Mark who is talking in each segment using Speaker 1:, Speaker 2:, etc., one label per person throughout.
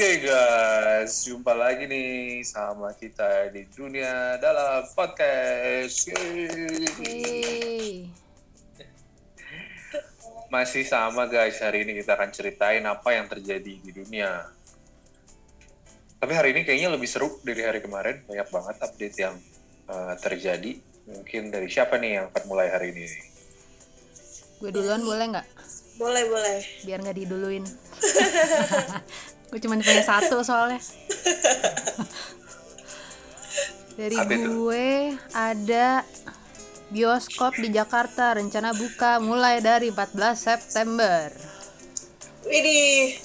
Speaker 1: Oke guys, jumpa lagi nih sama kita di dunia dalam podcast. Yeay. Masih sama guys, hari ini kita akan ceritain apa yang terjadi di dunia. Tapi hari ini kayaknya lebih seru dari hari kemarin, banyak banget update yang uh, terjadi. Mungkin dari siapa nih yang akan mulai hari ini?
Speaker 2: Gue duluan boleh nggak?
Speaker 3: Boleh, boleh.
Speaker 2: Biar nggak diduluin. gue cuma punya satu soalnya. Dari
Speaker 1: Apa itu?
Speaker 2: gue ada bioskop di Jakarta rencana buka mulai dari 14 September.
Speaker 3: Widih,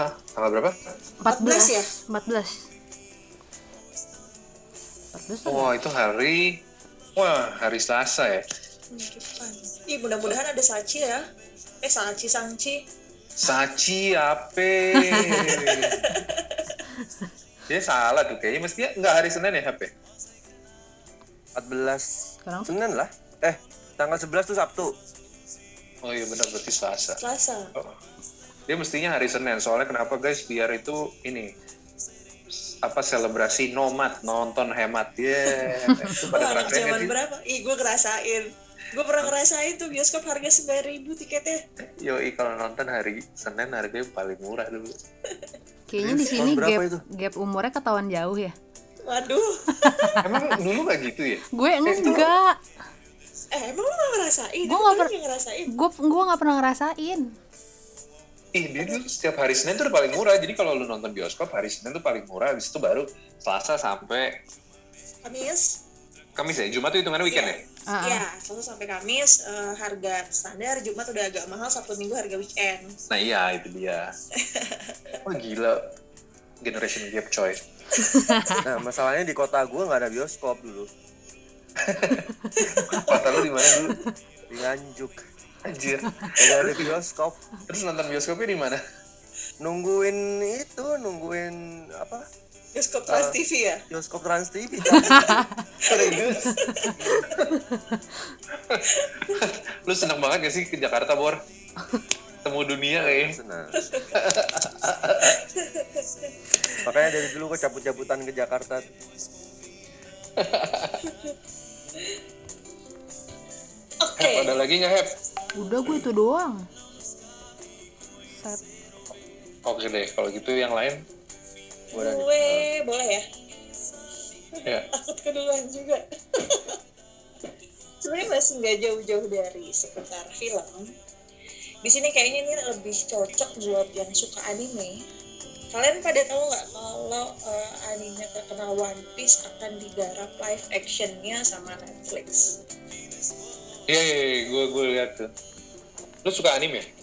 Speaker 1: Hah? Tanggal berapa?
Speaker 2: 14
Speaker 3: ya?
Speaker 2: 14. 14 tuh
Speaker 1: Wah, itu hari... Wah, hari Selasa ya.
Speaker 3: Ih, mudah-mudahan ada Sachi ya. Eh, Sachi, Sangchi.
Speaker 1: Sachi ape. Dia salah tuh kayaknya mestinya nggak hari Senin ya HP.
Speaker 4: 14
Speaker 2: Sekarang
Speaker 4: Senin lah. Eh, tanggal 11 tuh Sabtu.
Speaker 1: Oh iya benar berarti Selasa.
Speaker 3: Selasa.
Speaker 1: Oh. Dia mestinya hari Senin. Soalnya kenapa guys? Biar itu ini apa selebrasi nomad nonton hemat ya itu pada
Speaker 3: Wah, zaman berapa? Ih, gue ngerasain. Gue pernah ngerasain tuh bioskop harga 9000 tiketnya.
Speaker 1: Yoi kalau nonton hari Senin harganya paling murah dulu.
Speaker 2: kayaknya di sini gap
Speaker 4: itu?
Speaker 2: gap umurnya ketahuan jauh ya.
Speaker 3: Waduh.
Speaker 1: Emang dulu nggak gitu ya?
Speaker 2: Gue enggak.
Speaker 3: Eh, emang lu gak ngerasain?
Speaker 2: Gua
Speaker 3: Aku
Speaker 2: nggak
Speaker 3: dulu
Speaker 2: per-
Speaker 3: yang ngerasain.
Speaker 2: Gue gue nggak pernah ngerasain.
Speaker 1: Ih, dia tuh setiap hari Senin tuh udah paling murah. Jadi kalau lu nonton bioskop hari Senin tuh paling murah. Habis itu baru Selasa sampai
Speaker 3: Kamis.
Speaker 1: Kamis ya. Jumat tuh hitungannya weekend ya?
Speaker 2: Ah, ah.
Speaker 3: Iya, Selasa sampai Kamis eh, harga standar, Jumat udah agak mahal, Sabtu Minggu harga weekend.
Speaker 1: Nah iya itu dia. Wah gila. Generation gap coy.
Speaker 4: Nah, masalahnya di kota gua nggak ada bioskop dulu.
Speaker 1: Kata lu di mana dulu?
Speaker 4: Di Nganjuk.
Speaker 1: Anjir.
Speaker 4: Nggak ada bioskop.
Speaker 1: Terus nonton bioskopnya di mana?
Speaker 4: Nungguin itu, nungguin apa?
Speaker 3: Bioskop Trans TV ya?
Speaker 4: Bioskop Trans TV.
Speaker 1: Serius? lu seneng banget gak sih ke Jakarta, Bor? Temu dunia kayaknya.
Speaker 4: Senang. Makanya dari dulu gua cabut-cabutan ke Jakarta.
Speaker 3: Oke.
Speaker 1: Hep, ada lagi nggak, Hep?
Speaker 2: Udah gue itu doang. Set.
Speaker 1: Oke deh, kalau gitu yang lain.
Speaker 3: Gue boleh ya?
Speaker 1: Ya.
Speaker 3: Takut keduluan juga. Sebenarnya masih nggak jauh-jauh dari seputar film. Di sini kayaknya ini lebih cocok buat yang suka anime. Kalian pada tahu nggak kalau eh, anime terkenal One Piece akan digarap live actionnya sama Netflix?
Speaker 1: Iya, iya, iya, gue gue lihat tuh. Lu suka anime?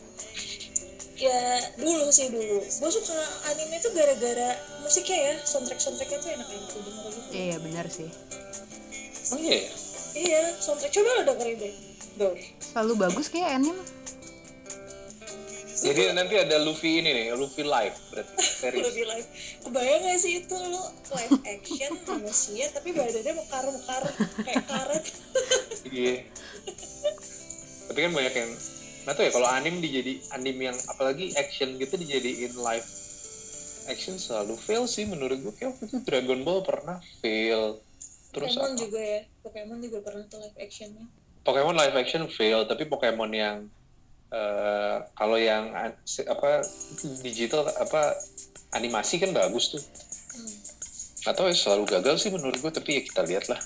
Speaker 3: Ya dulu sih dulu. Gue suka anime tuh gara-gara musiknya ya, soundtrack soundtracknya tuh enak enak denger gitu.
Speaker 2: Iya benar sih.
Speaker 1: Oh iya. ya?
Speaker 3: Iya, soundtrack coba lo dengerin deh. Dor.
Speaker 2: Selalu bagus kayak anime.
Speaker 1: Jadi nanti ada Luffy ini nih, Luffy live berarti series.
Speaker 3: lebih live kebayang gak sih itu lo live action manusia tapi badannya mekar-mekar kayak karet
Speaker 1: Iya. Tapi kan banyak yang Nah tuh ya kalau anime dijadi anime yang apalagi action gitu dijadiin live action selalu fail sih menurut gue kayak waktu itu Dragon Ball pernah fail. Terus
Speaker 3: Pokemon
Speaker 1: apa?
Speaker 3: juga ya Pokemon juga pernah tuh live actionnya.
Speaker 1: Pokemon live action fail tapi Pokemon yang eh, kalau yang apa digital apa animasi kan bagus tuh.
Speaker 3: Hmm.
Speaker 1: atau ya selalu gagal sih menurut gue tapi ya kita lihat lah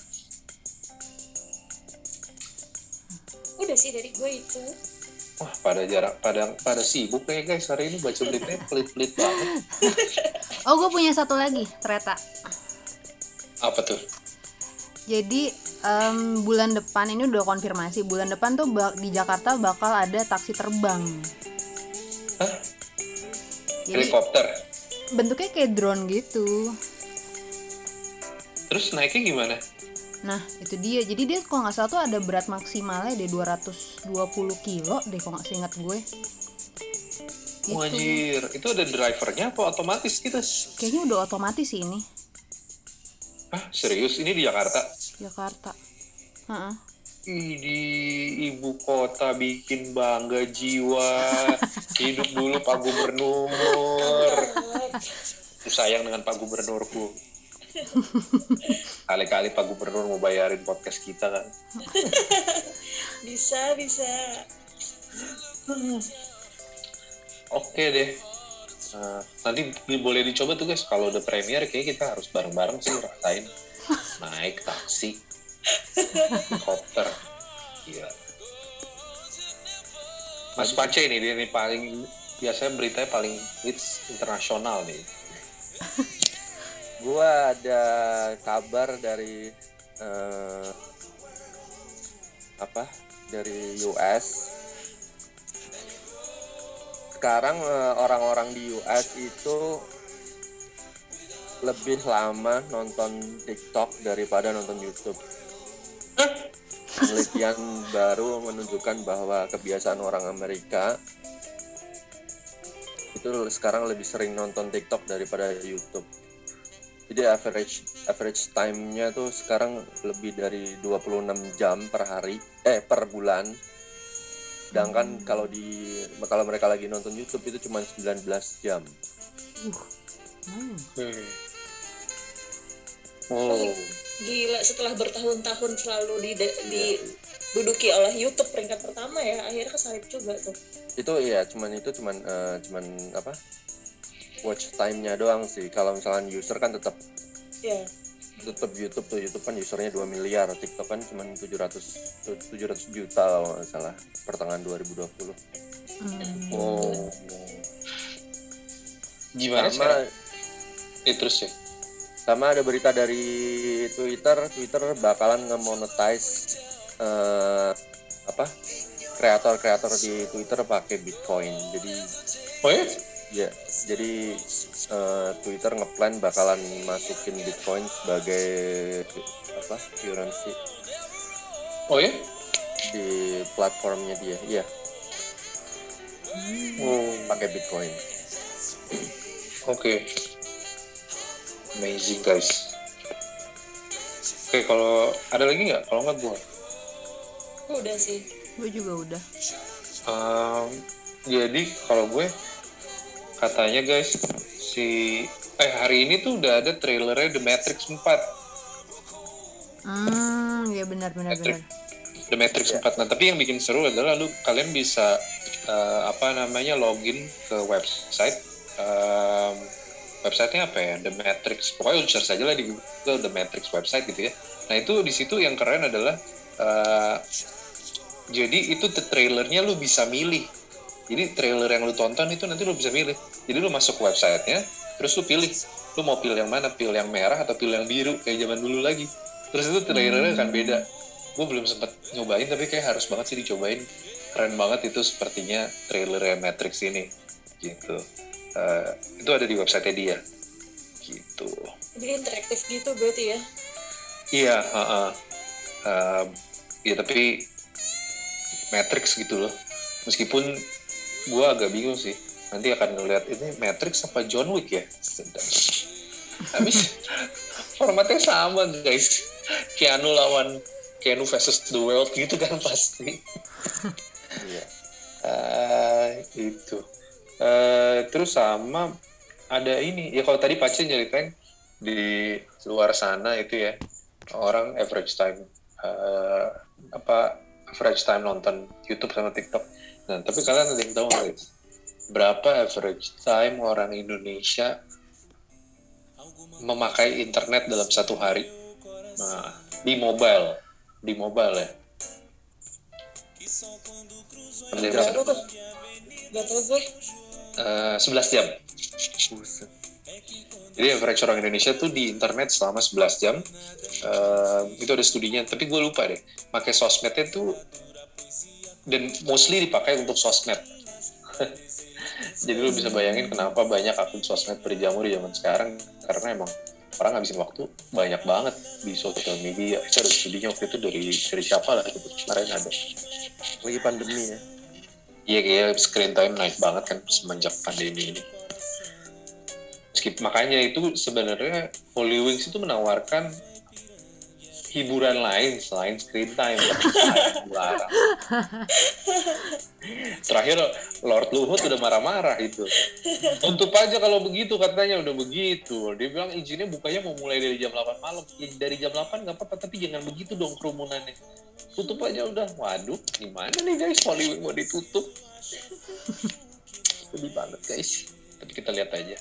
Speaker 3: udah sih dari gue itu
Speaker 1: wah pada jarak pada pada sibuk ya guys hari ini baca beritanya pelit-pelit banget
Speaker 2: Oh gue punya satu lagi ternyata.
Speaker 1: apa tuh
Speaker 2: Jadi em, bulan depan ini udah konfirmasi bulan depan tuh di Jakarta bakal ada taksi terbang.
Speaker 1: Hah?
Speaker 2: Jadi
Speaker 1: helikopter
Speaker 2: bentuknya kayak drone gitu.
Speaker 1: terus naiknya gimana
Speaker 2: Nah itu dia. Jadi dia kalau nggak salah tuh ada berat maksimalnya deh 220 kilo deh kalau nggak seingat gue. Gitu.
Speaker 1: Wajir, itu ada drivernya apa otomatis kita?
Speaker 2: Kayaknya udah otomatis sih ini
Speaker 1: Hah, serius? Ini di Jakarta?
Speaker 2: Jakarta. Heeh.
Speaker 1: Ih, di ibu kota bikin bangga jiwa hidup dulu Pak Gubernur sayang dengan Pak Gubernurku kali-kali Pak Gubernur mau bayarin podcast kita kan?
Speaker 3: Bisa bisa.
Speaker 1: Oke deh. Nah, nanti di- boleh dicoba tuh guys. Kalau udah premier kayak kita harus bareng-bareng sih rasain. Naik taksi helikopter. Iya. Mas Pace nih dia nih paling biasanya beritanya paling hits internasional nih
Speaker 4: Gua ada kabar dari eh, apa? Dari US. Sekarang eh, orang-orang di US itu lebih lama nonton TikTok daripada nonton YouTube. Penelitian baru menunjukkan bahwa kebiasaan orang Amerika itu sekarang lebih sering nonton TikTok daripada YouTube. Jadi average average time-nya tuh sekarang lebih dari 26 jam per hari eh per bulan. Sedangkan kalau di kalau mereka lagi nonton YouTube itu cuma 19 jam.
Speaker 2: Hmm.
Speaker 1: Hmm. oh
Speaker 3: gila setelah bertahun-tahun selalu di, diduduki oleh YouTube peringkat pertama ya akhirnya kesalip juga tuh
Speaker 4: Itu ya cuman itu cuman eh, cuman apa? Watch time-nya doang sih. Kalau misalnya user kan tetap
Speaker 3: ya
Speaker 4: tetap YouTube tuh YouTube kan usernya 2 miliar TikTok kan cuma 700 700 juta kalau nggak salah pertengahan 2020
Speaker 2: Hmm.
Speaker 1: oh. Gimana
Speaker 4: sama
Speaker 1: sekarang? Eh, terus ya.
Speaker 4: Sama ada berita dari Twitter Twitter bakalan nge-monetize eh, apa? Kreator-kreator di Twitter pakai Bitcoin. Jadi
Speaker 1: oh ya
Speaker 4: ya jadi eh, Twitter ngeplan bakalan masukin Bitcoin sebagai apa currency
Speaker 1: oh ya
Speaker 4: di platformnya dia iya
Speaker 1: oh
Speaker 4: pakai Bitcoin
Speaker 1: Oke. Amazing guys. Oke, kalau ada lagi nggak? Kalau nggak gua.
Speaker 3: udah sih
Speaker 2: gue juga udah
Speaker 1: Ehm, jadi kalau gue katanya guys si eh hari ini tuh udah ada trailernya The Matrix 4.
Speaker 2: hmm ya benar benar benar
Speaker 1: The Matrix 4. Nah, tapi yang bikin seru adalah lu kalian bisa eh, apa namanya login ke website Em, websitenya apa ya? The Matrix. Pokoknya lu search aja lah di Google The Matrix website gitu ya. Nah, itu di situ yang keren adalah eh, jadi itu the trailernya lu bisa milih. Jadi trailer yang lu tonton itu nanti lu bisa milih. Jadi lu masuk ke websitenya, terus lu pilih. Lu mau pilih yang mana? Pilih yang merah atau pilih yang biru kayak zaman dulu lagi. Terus itu trailernya akan beda. Gue belum sempet nyobain tapi kayak harus banget sih dicobain. Keren banget itu sepertinya trailernya Matrix ini. Gitu. Eh, itu ada di website dia. Gitu.
Speaker 3: jadi interaktif gitu berarti ya
Speaker 1: Iya, heeh. Em, ya tapi Matrix gitu loh. Meskipun gua agak bingung sih. Nanti akan ngeliat ini Matrix apa John Wick ya. Tapi formatnya sama guys. Keanu lawan Keanu versus the world gitu kan pasti.
Speaker 4: iya
Speaker 1: Ah, itu. Eh, terus sama ada ini ya kalau tadi Pace nyeritain di luar sana itu ya orang average time eh, apa average time nonton YouTube sama TikTok. Nah tapi kalian ada yang tahu nggak ya? berapa average time orang Indonesia memakai internet dalam satu hari? Nah di mobile, di mobile ya.
Speaker 3: Berapa tuh gak gue
Speaker 1: Eh, 11 jam.
Speaker 4: buset
Speaker 1: Jadi average orang Indonesia tuh di internet selama 11 jam. Eh, itu ada studinya, tapi gue lupa deh. Pakai sosmednya tuh dan mostly dipakai untuk sosmed. Jadi lu bisa bayangin kenapa banyak akun sosmed berjamur di zaman sekarang karena emang orang ngabisin waktu banyak banget di sosial media. Itu ada studinya waktu itu dari dari siapa lah gitu. Kemarin ada.
Speaker 4: lagi pandemi ya
Speaker 1: Iya kayak screen time naik banget kan semenjak pandemi ini. Meskipun makanya itu sebenarnya Holy Wings itu menawarkan hiburan lain selain screen time. Larang. terakhir Lord Luhut udah marah-marah itu. Tutup aja kalau begitu katanya udah begitu. Dia bilang izinnya bukanya mau mulai dari jam 8 malam. Ya, dari jam 8 nggak apa-apa tapi jangan begitu dong kerumunannya. Tutup aja udah. Waduh gimana nih guys? Hollywood mau ditutup. Sedih banget guys. Tapi kita lihat aja.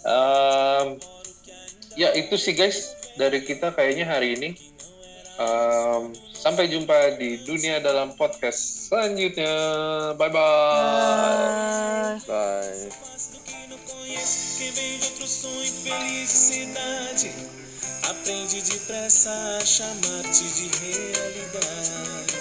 Speaker 1: Em, ya itu sih guys dari kita kayaknya hari ini Em, sampai jumpa di dunia dalam podcast selanjutnya bye bye
Speaker 2: Bye.
Speaker 4: Bye.
Speaker 5: Aprende depressa a chamar-te de realidade.